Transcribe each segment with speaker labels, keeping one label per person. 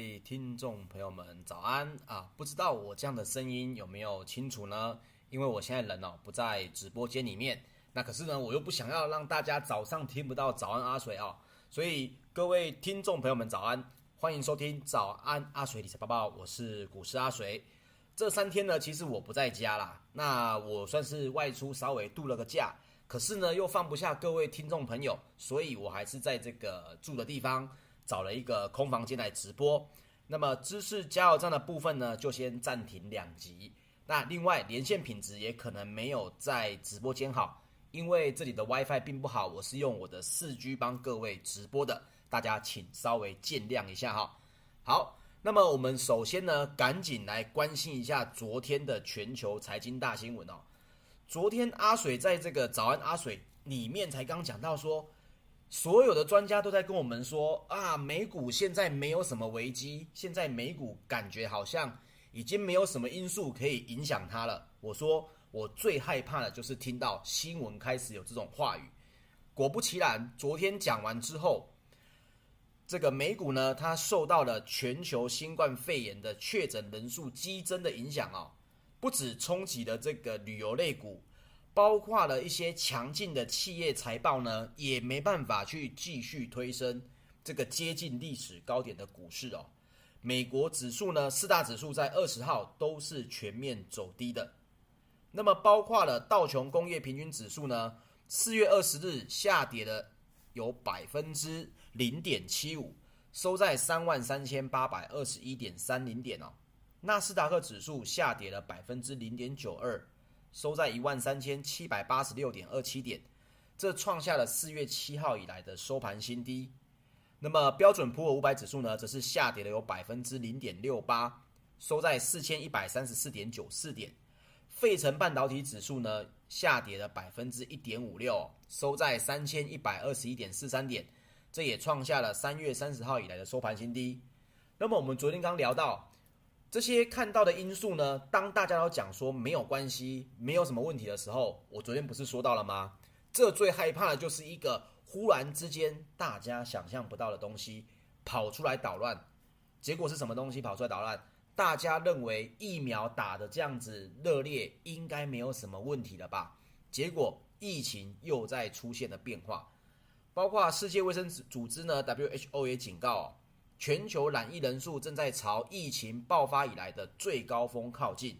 Speaker 1: 各位听众朋友们，早安啊！不知道我这样的声音有没有清楚呢？因为我现在人哦不在直播间里面，那可是呢，我又不想要让大家早上听不到早安阿水啊，所以各位听众朋友们早安，欢迎收听早安阿水理财报报，我是股市阿水。这三天呢，其实我不在家啦，那我算是外出稍微度了个假，可是呢又放不下各位听众朋友，所以我还是在这个住的地方。找了一个空房间来直播，那么知识加油站的部分呢，就先暂停两集。那另外连线品质也可能没有在直播间好，因为这里的 WiFi 并不好，我是用我的四 G 帮各位直播的，大家请稍微见谅一下哈。好，那么我们首先呢，赶紧来关心一下昨天的全球财经大新闻哦。昨天阿水在这个早安阿水里面才刚讲到说。所有的专家都在跟我们说啊，美股现在没有什么危机，现在美股感觉好像已经没有什么因素可以影响它了。我说我最害怕的就是听到新闻开始有这种话语。果不其然，昨天讲完之后，这个美股呢，它受到了全球新冠肺炎的确诊人数激增的影响啊，不止冲击了这个旅游类股。包括了一些强劲的企业财报呢，也没办法去继续推升这个接近历史高点的股市哦。美国指数呢，四大指数在二十号都是全面走低的。那么，包括了道琼工业平均指数呢，四月二十日下跌了有百分之零点七五，收在三万三千八百二十一点三零点哦。纳斯达克指数下跌了百分之零点九二。收在一万三千七百八十六点二七点，这创下了四月七号以来的收盘新低。那么标准普尔五百指数呢，则是下跌了有百分之零点六八，收在四千一百三十四点九四点。费城半导体指数呢，下跌了百分之一点五六，收在三千一百二十一点四三点，这也创下了三月三十号以来的收盘新低。那么我们昨天刚聊到。这些看到的因素呢，当大家都讲说没有关系，没有什么问题的时候，我昨天不是说到了吗？这最害怕的就是一个忽然之间大家想象不到的东西跑出来捣乱。结果是什么东西跑出来捣乱？大家认为疫苗打的这样子热烈，应该没有什么问题了吧？结果疫情又在出现了变化，包括世界卫生组织呢，WHO 也警告。全球染疫人数正在朝疫情爆发以来的最高峰靠近。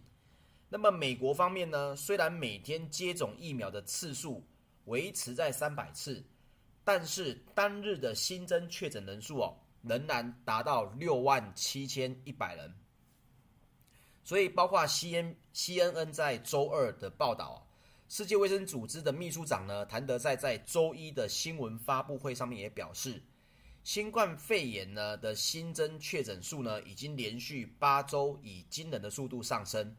Speaker 1: 那么美国方面呢？虽然每天接种疫苗的次数维持在三百次，但是单日的新增确诊人数哦，仍然达到六万七千一百人。所以，包括 C N C N N 在周二的报道，世界卫生组织的秘书长呢，谭德赛在周一的新闻发布会上面也表示。新冠肺炎呢的新增确诊数呢，已经连续八周以惊人的速度上升。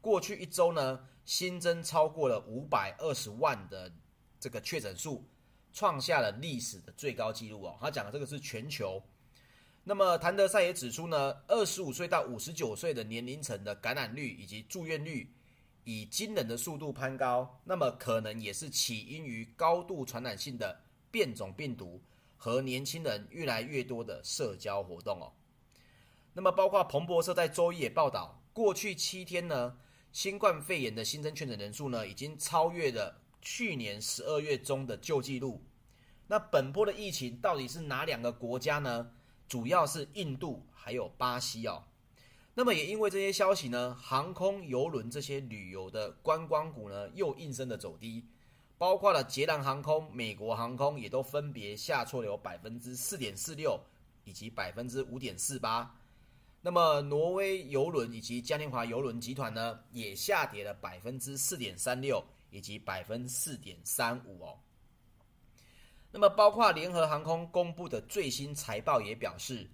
Speaker 1: 过去一周呢，新增超过了五百二十万的这个确诊数，创下了历史的最高纪录哦。他讲的这个是全球。那么谭德赛也指出呢，二十五岁到五十九岁的年龄层的感染率以及住院率以惊人的速度攀高，那么可能也是起因于高度传染性的变种病毒。和年轻人越来越多的社交活动哦，那么包括彭博社在周一也报道，过去七天呢，新冠肺炎的新增确诊人数呢，已经超越了去年十二月中的旧纪录。那本波的疫情到底是哪两个国家呢？主要是印度还有巴西哦。那么也因为这些消息呢，航空、邮轮这些旅游的观光股呢，又应声的走低。包括了捷蓝航空、美国航空也都分别下挫了有百分之四点四六以及百分之五点四八。那么挪威邮轮以及嘉年华邮轮集团呢，也下跌了百分之四点三六以及百分之四点三五哦。那么包括联合航空公布的最新财报也表示，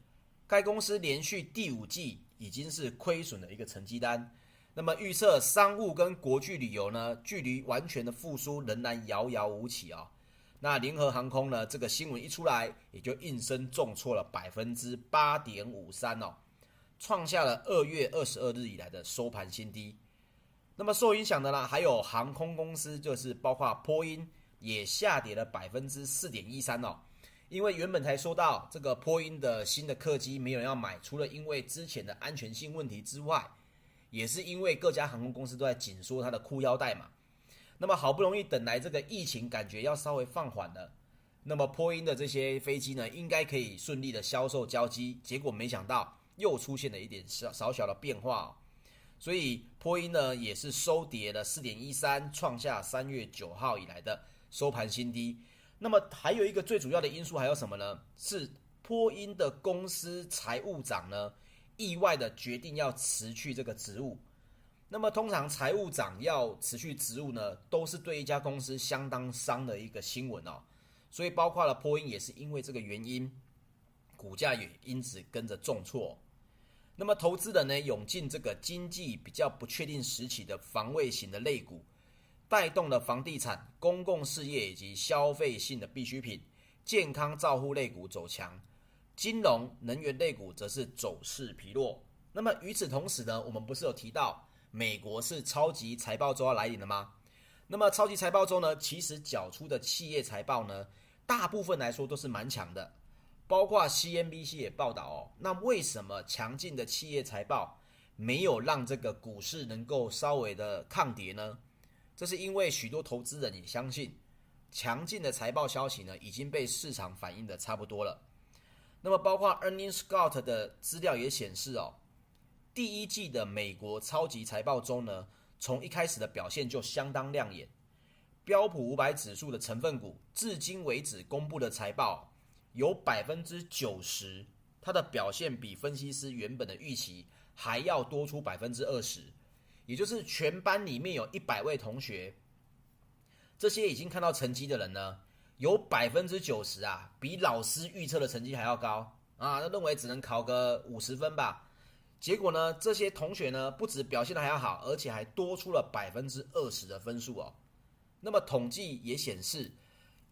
Speaker 1: 该公司连续第五季已经是亏损的一个成绩单。那么预测商务跟国际旅游呢，距离完全的复苏仍然遥遥无期啊、那联合航空呢，这个新闻一出来，也就应声重挫了百分之八点五三哦，创下了二月二十二日以来的收盘新低。那么受影响的呢，还有航空公司，就是包括波音也下跌了百分之四点一三哦，因为原本才说到这个波音的新的客机没有人要买，除了因为之前的安全性问题之外，也是因为各家航空公司都在紧缩它的裤腰带嘛。那么好不容易等来这个疫情感觉要稍微放缓了，那么波音的这些飞机呢，应该可以顺利的销售交机。结果没想到又出现了一点小小小的变化哦，所以波音呢也是收跌了四点一三，创下三月九号以来的收盘新低。那么还有一个最主要的因素还有什么呢？是波音的公司财务长呢，意外的决定要辞去这个职务。那么通常财务长要辞去职务呢，都是对一家公司相当伤的一个新闻哦。所以包括了波音也是因为这个原因，股价也因此跟着重挫。那么投资人呢，涌进这个经济比较不确定时期的防卫型的类股。带动了房地产、公共事业以及消费性的必需品、健康照护类股走强，金融、能源类股则是走势疲弱。那么与此同时呢，我们不是有提到美国是超级财报周要来临了吗？那么超级财报周呢，其实缴出的企业财报呢，大部分来说都是蛮强的，包括 CNBC 也报道哦。那为什么强劲的企业财报没有让这个股市能够稍微的抗跌呢？这是因为许多投资人也相信，强劲的财报消息呢已经被市场反映的差不多了。那么，包括 Earning Scout 的资料也显示哦，第一季的美国超级财报中呢，从一开始的表现就相当亮眼。标普五百指数的成分股至今为止公布的财报，有百分之九十，它的表现比分析师原本的预期还要多出百分之二十。也就是全班里面有一百位同学，这些已经看到成绩的人呢，有百分之九十啊，比老师预测的成绩还要高啊，那认为只能考个五十分吧。结果呢，这些同学呢，不止表现得还要好，而且还多出了百分之二十的分数哦。那么统计也显示，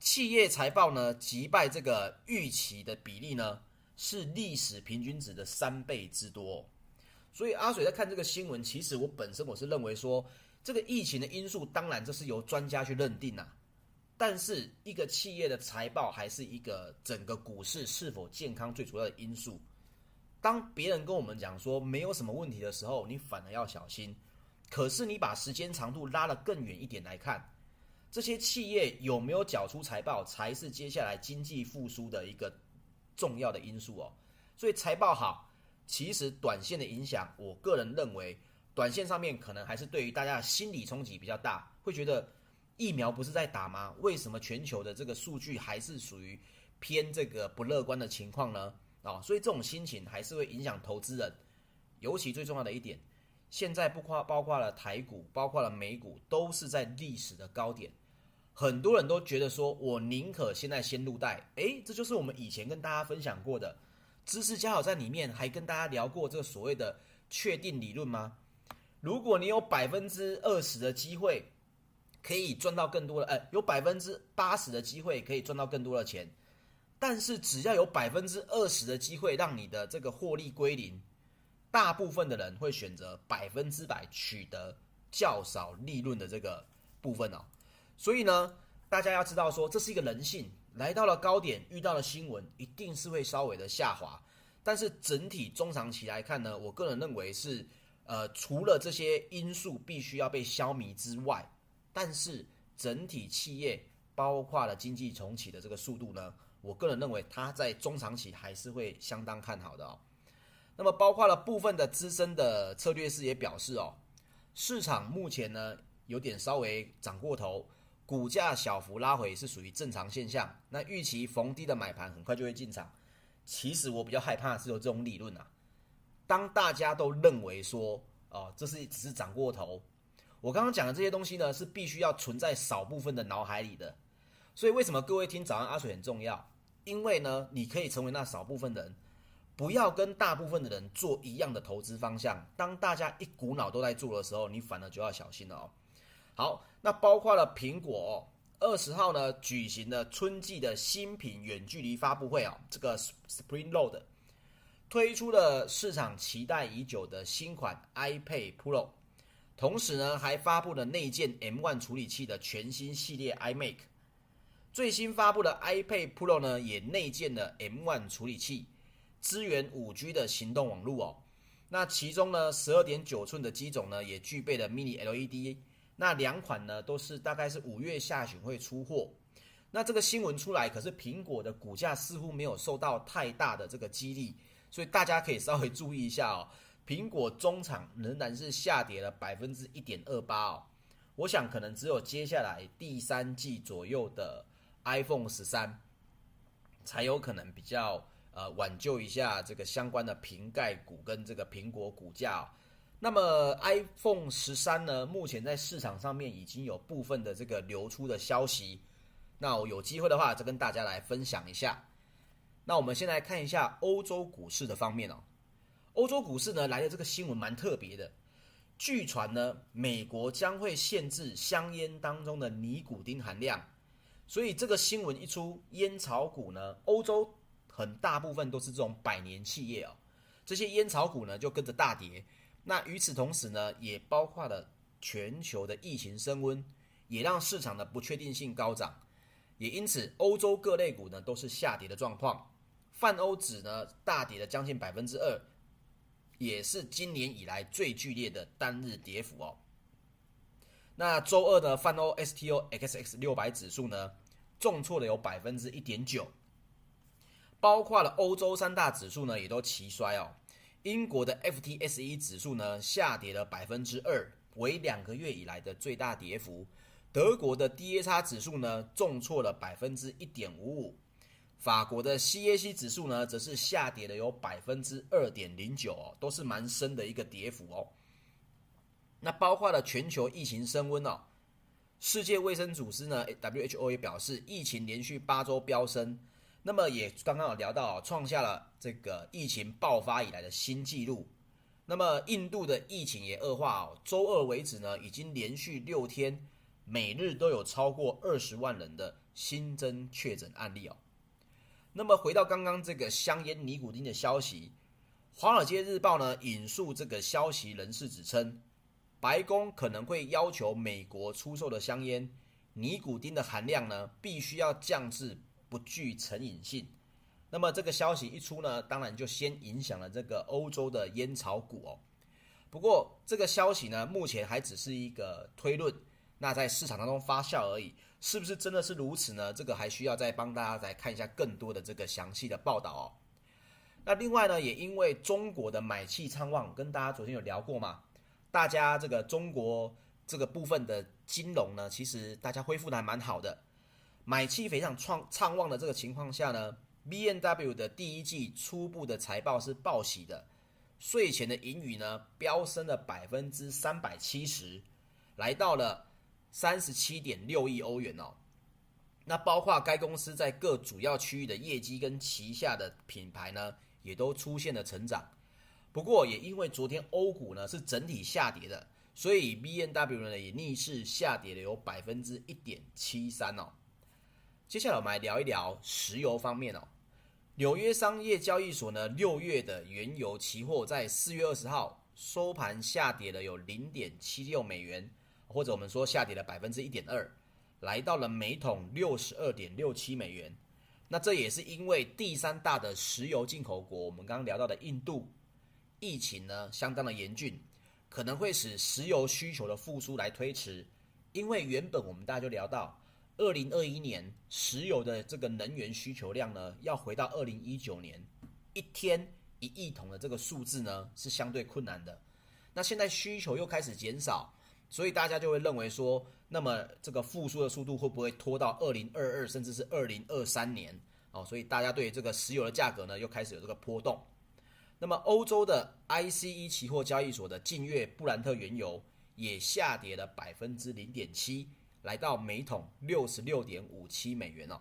Speaker 1: 企业财报呢，击败这个预期的比例呢，是历史平均值的三倍之多。所以阿水在看这个新闻，其实我本身我是认为说，这个疫情的因素，当然这是由专家去认定呐。但是一个企业的财报，还是一个整个股市是否健康最主要的因素。当别人跟我们讲说没有什么问题的时候，你反而要小心。可是你把时间长度拉得更远一点来看，这些企业有没有缴出财报，才是接下来经济复苏的一个重要的因素哦。所以财报好。其实短线的影响，我个人认为，短线上面可能还是对于大家的心理冲击比较大，会觉得疫苗不是在打吗？为什么全球的这个数据还是属于偏这个不乐观的情况呢？啊、所以这种心情还是会影响投资人。尤其最重要的一点，现在不括包括了台股，包括了美股，都是在历史的高点，很多人都觉得说，我宁可现在先入袋。诶，这就是我们以前跟大家分享过的。知识加好在里面还跟大家聊过这个所谓的确定理论吗？如果你有百分之二十的机会可以赚到更多的，呃，有百分之八十的机会可以赚到更多的钱，但是只要有百分之二十的机会让你的这个获利归零，大部分的人会选择百分之百取得较少利润的这个部分哦。所以呢，大家要知道说这是一个人性。来到了高点，遇到了新闻，一定是会稍微的下滑。但是整体中长期来看呢，我个人认为是，呃，除了这些因素必须要被消弭之外，但是整体企业包括了经济重启的这个速度呢，我个人认为它在中长期还是会相当看好的哦。那么包括了部分的资深的策略师也表示哦，市场目前呢有点稍微涨过头。股价小幅拉回是属于正常现象，那预期逢低的买盘很快就会进场。其实我比较害怕是有这种理论啊，当大家都认为说，哦，这是只是涨过头，我刚刚讲的这些东西呢，是必须要存在少部分的脑海里的。所以为什么各位听早安阿水很重要？因为呢，你可以成为那少部分的人，不要跟大部分的人做一样的投资方向。当大家一股脑都在做的时候，你反而就要小心了哦。好，那包括了苹果二十号呢举行了春季的新品远距离发布会啊，这个 Spring Load 推出了市场期待已久的新款 iPad Pro，同时呢还发布了内建 M1 处理器的全新系列 iMac。最新发布的 iPad Pro 呢，也内建了 M1 处理器，支援 5G 的行动网络哦。那其中呢，十二点九寸的机种呢，也具备了 Mini LED。那两款呢，都是大概是五月下旬会出货。那这个新闻出来，可是苹果的股价似乎没有受到太大的这个激励，所以大家可以稍微注意一下哦。苹果中场仍然是下跌了百分之一点二八哦。我想可能只有接下来第三季左右的 iPhone 十三才有可能比较呃挽救一下这个相关的瓶盖股跟这个苹果股价哦。那么 iPhone 十三呢，目前在市场上面已经有部分的这个流出的消息，那我有机会的话再跟大家来分享一下。那我们先来看一下欧洲股市的方面哦。欧洲股市呢，来的这个新闻蛮特别的，据传呢，美国将会限制香烟当中的尼古丁含量，所以这个新闻一出，烟草股呢，欧洲很大部分都是这种百年企业哦，这些烟草股呢就跟着大跌。那与此同时呢，也包括了全球的疫情升温，也让市场的不确定性高涨，也因此欧洲各类股呢都是下跌的状况。泛欧指呢大跌了将近百分之二，也是今年以来最剧烈的单日跌幅哦。那周二的泛欧 STOXX 六百指数呢重挫了有百分之一点九，包括了欧洲三大指数呢也都齐衰哦。英国的 FTSE 指数呢下跌了百分之二，为两个月以来的最大跌幅。德国的 DAX 指数呢重挫了百分之一点五五，法国的 CAC 指数呢则是下跌了有百分之二点零九哦，都是蛮深的一个跌幅哦。那包括了全球疫情升温哦，世界卫生组织呢 WHO 也表示，疫情连续八周飙升。那么也刚刚有聊到，创下了这个疫情爆发以来的新纪录。那么印度的疫情也恶化哦，周二为止呢，已经连续六天每日都有超过二十万人的新增确诊案例哦。那么回到刚刚这个香烟尼古丁的消息，《华尔街日报》呢引述这个消息人士指称，白宫可能会要求美国出售的香烟尼古丁的含量呢，必须要降至。不具成瘾性，那么这个消息一出呢，当然就先影响了这个欧洲的烟草股哦。不过这个消息呢，目前还只是一个推论，那在市场当中发酵而已，是不是真的是如此呢？这个还需要再帮大家再看一下更多的这个详细的报道哦。那另外呢，也因为中国的买气畅旺，跟大家昨天有聊过嘛，大家这个中国这个部分的金融呢，其实大家恢复的还蛮好的。买气非常畅畅旺的这个情况下呢，BNW 的第一季初步的财报是报喜的，税前的盈余呢飙升了百分之三百七十，来到了三十七点六亿欧元哦。那包括该公司在各主要区域的业绩跟旗下的品牌呢，也都出现了成长。不过也因为昨天欧股呢是整体下跌的，所以 B N W 呢也逆势下跌了有百分之一点七三哦。接下来我们来聊一聊石油方面哦。纽约商业交易所呢，六月的原油期货在四月二十号收盘下跌了有零点七六美元，或者我们说下跌了百分之一点二，来到了每桶六十二点六七美元。那这也是因为第三大的石油进口国，我们刚刚聊到的印度，疫情呢相当的严峻，可能会使石油需求的复苏来推迟。因为原本我们大家就聊到。二零二一年石油的这个能源需求量呢，要回到二零一九年一天一亿桶的这个数字呢，是相对困难的。那现在需求又开始减少，所以大家就会认为说，那么这个复苏的速度会不会拖到二零二二甚至是二零二三年？哦，所以大家对这个石油的价格呢，又开始有这个波动。那么欧洲的 ICE 期货交易所的近月布兰特原油也下跌了百分之零点七。来到每桶六十六点五七美元哦。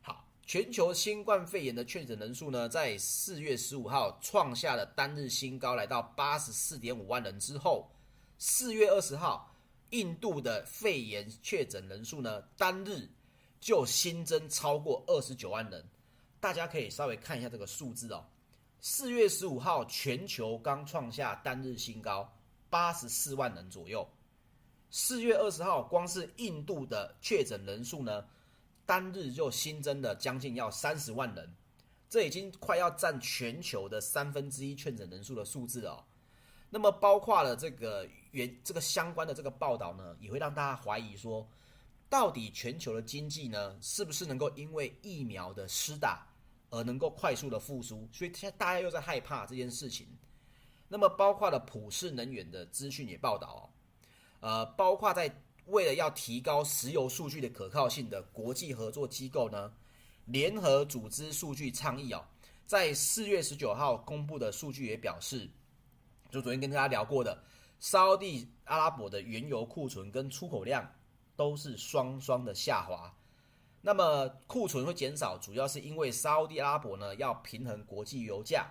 Speaker 1: 好，全球新冠肺炎的确诊人数呢，在四月十五号创下了单日新高，来到八十四点五万人之后，四月二十号，印度的肺炎确诊人数呢，单日就新增超过二十九万人。大家可以稍微看一下这个数字哦。四月十五号，全球刚创下单日新高，八十四万人左右。四月二十号，光是印度的确诊人数呢，单日就新增了将近要三十万人，这已经快要占全球的三分之一确诊人数的数字了哦。那么包括了这个原这个相关的这个报道呢，也会让大家怀疑说，到底全球的经济呢，是不是能够因为疫苗的施打而能够快速的复苏？所以现在大家又在害怕这件事情。那么包括了普世能源的资讯也报道哦，呃，包括在。为了要提高石油数据的可靠性的国际合作机构呢，联合组织数据倡议哦，在四月十九号公布的数据也表示，就昨天跟大家聊过的，沙乌地阿拉伯的原油库存跟出口量都是双双的下滑。那么库存会减少，主要是因为沙乌地阿拉伯呢要平衡国际油价，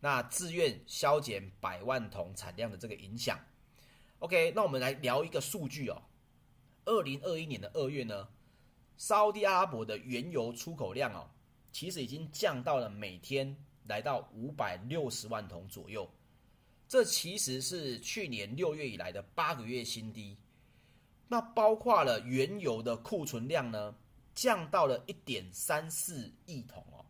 Speaker 1: 那自愿削减百万桶产量的这个影响。OK，那我们来聊一个数据哦。二零二一年的二月呢，沙乌地阿拉伯的原油出口量哦，其实已经降到了每天来到五百六十万桶左右，这其实是去年六月以来的八个月新低。那包括了原油的库存量呢，降到了一点三四亿桶哦。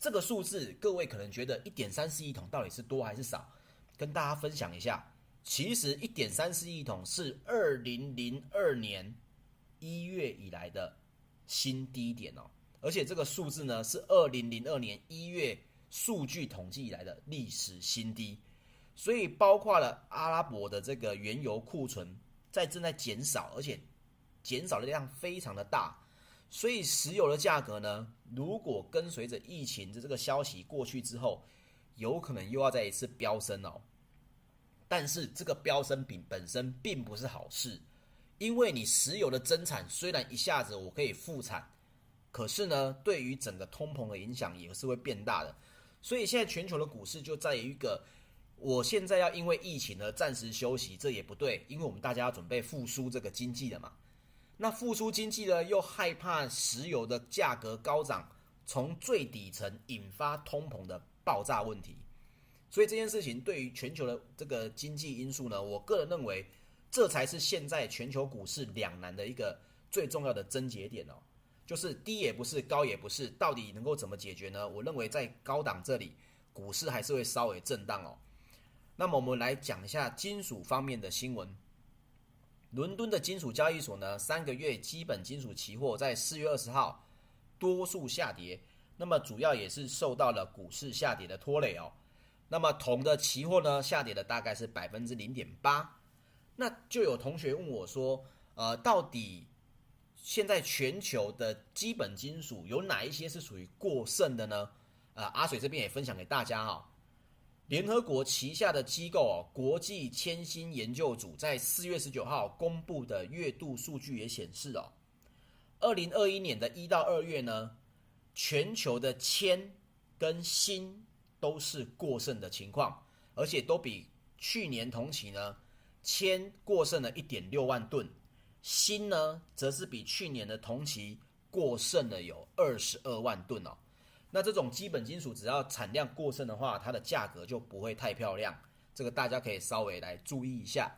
Speaker 1: 这个数字各位可能觉得一点三四亿桶到底是多还是少？跟大家分享一下。其实一点三四亿桶是二零零二年一月以来的新低点哦，而且这个数字呢是二零零二年一月数据统计以来的历史新低，所以包括了阿拉伯的这个原油库存在正在减少，而且减少的量非常的大，所以石油的价格呢，如果跟随着疫情的这个消息过去之后，有可能又要再一次飙升哦。但是这个飙升比本身并不是好事，因为你石油的增产虽然一下子我可以复产，可是呢，对于整个通膨的影响也是会变大的。所以现在全球的股市就在于一个，我现在要因为疫情而暂时休息，这也不对，因为我们大家要准备复苏这个经济的嘛。那复苏经济呢，又害怕石油的价格高涨，从最底层引发通膨的爆炸问题。所以这件事情对于全球的这个经济因素呢，我个人认为，这才是现在全球股市两难的一个最重要的症结点哦，就是低也不是，高也不是，到底能够怎么解决呢？我认为在高档这里，股市还是会稍微震荡哦。那么我们来讲一下金属方面的新闻。伦敦的金属交易所呢，三个月基本金属期货在四月二十号多数下跌，那么主要也是受到了股市下跌的拖累哦。那么铜的期货呢，下跌的大概是百分之零点八，那就有同学问我说，呃，到底现在全球的基本金属有哪一些是属于过剩的呢？呃，阿水这边也分享给大家哈、哦，联合国旗下的机构哦，国际铅锌研究组在四月十九号公布的月度数据也显示哦，二零二一年的一到二月呢，全球的铅跟锌。都是过剩的情况，而且都比去年同期呢，铅过剩了一点六万吨，锌呢则是比去年的同期过剩了有二十二万吨哦。那这种基本金属只要产量过剩的话，它的价格就不会太漂亮，这个大家可以稍微来注意一下。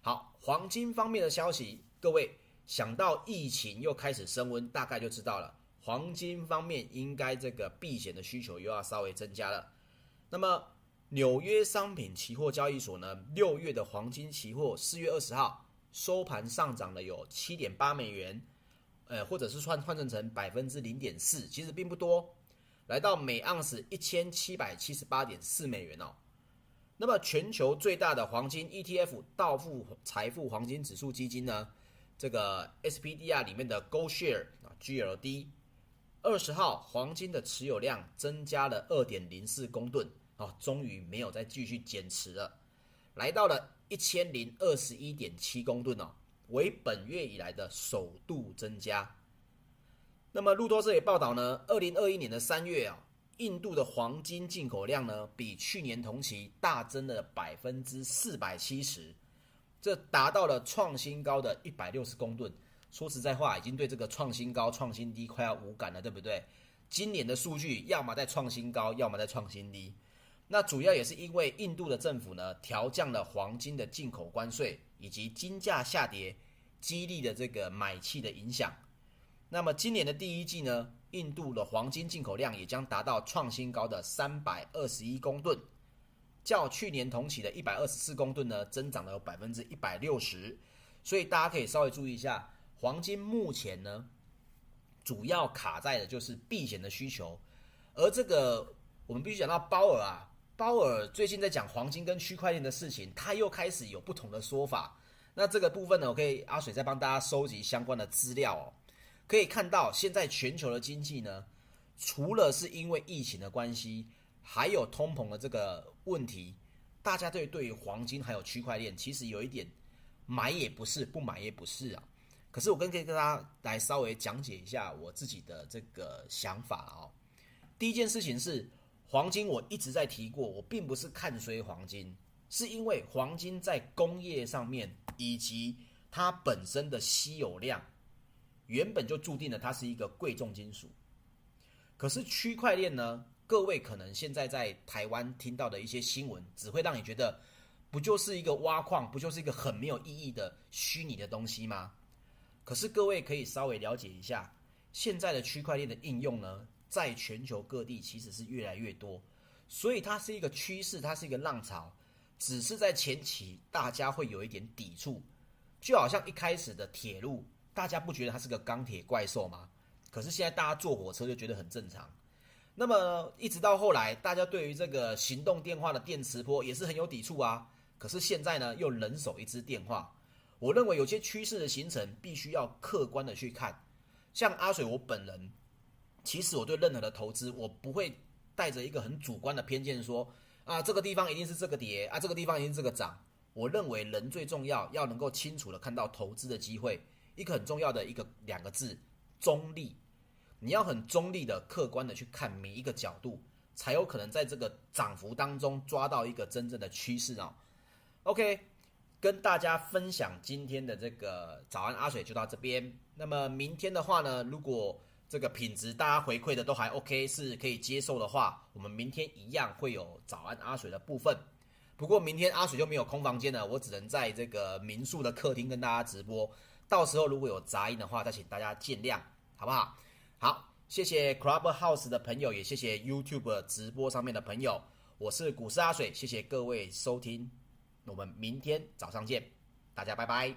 Speaker 1: 好，黄金方面的消息，各位想到疫情又开始升温，大概就知道了，黄金方面应该这个避险的需求又要稍微增加了。那么，纽约商品期货交易所呢，六月的黄金期货四月二十号收盘上涨了有七点八美元，呃，或者是换换算成百分之零点四，其实并不多，来到每盎司一千七百七十八点四美元哦。那么，全球最大的黄金 ETF 道富财富黄金指数基金呢，这个 SPDR 里面的 GoShare 啊 GLD，二十号黄金的持有量增加了二点零四公吨。哦，终于没有再继续减持了，来到了一千零二十一点七公吨哦，为本月以来的首度增加。那么路透社也报道呢，二零二一年的三月啊，印度的黄金进口量呢，比去年同期大增了百分之四百七十，这达到了创新高的一百六十公吨。说实在话，已经对这个创新高、创新低快要无感了，对不对？今年的数据要么在创新高，要么在创新低。那主要也是因为印度的政府呢，调降了黄金的进口关税，以及金价下跌激励的这个买气的影响。那么今年的第一季呢，印度的黄金进口量也将达到创新高的三百二十一公吨，较去年同期的一百二十四公吨呢，增长了有百分之一百六十。所以大家可以稍微注意一下，黄金目前呢，主要卡在的就是避险的需求，而这个我们必须讲到鲍尔啊，鲍尔最近在讲黄金跟区块链的事情，他又开始有不同的说法。那这个部分呢，我可以阿水再帮大家收集相关的资料哦。可以看到，现在全球的经济呢，除了是因为疫情的关系，还有通膨的这个问题，大家对对于黄金还有区块链，其实有一点买也不是，不买也不是啊。可是我跟可以跟大家来稍微讲解一下我自己的这个想法哦。第一件事情是，黄金我一直在提过，我并不是看衰黄金，是因为黄金在工业上面以及它本身的稀有量。原本就注定了它是一个贵重金属，可是区块链呢？各位可能现在在台湾听到的一些新闻，只会让你觉得，不就是一个挖矿，不就是一个很没有意义的虚拟的东西吗？可是各位可以稍微了解一下，现在的区块链的应用呢，在全球各地其实是越来越多，所以它是一个趋势，它是一个浪潮，只是在前期大家会有一点抵触，就好像一开始的铁路。大家不觉得它是个钢铁怪兽吗？可是现在大家坐火车就觉得很正常。那么一直到后来，大家对于这个行动电话的电磁波也是很有抵触啊。可是现在呢，又人手一支电话。我认为有些趋势的形成，必须要客观的去看。像阿水我本人，其实我对任何的投资，我不会带着一个很主观的偏见说啊，这个地方一定是这个跌啊，这个地方一定是这个涨。我认为人最重要，要能够清楚的看到投资的机会。一个很重要的一个两个字，中立。你要很中立的、客观的去看每一个角度，才有可能在这个涨幅当中抓到一个真正的趋势哦。OK，跟大家分享今天的这个早安阿水就到这边。那么明天的话呢，如果这个品质大家回馈的都还 OK，是可以接受的话，我们明天一样会有早安阿水的部分。不过明天阿水就没有空房间了，我只能在这个民宿的客厅跟大家直播。到时候如果有杂音的话，再请大家见谅好不好？好，谢谢 clubhouse 的朋友，也谢谢 youtube 直播上面的朋友。我是股市阿水，谢谢各位收听。那我们明天早上见，大家拜拜。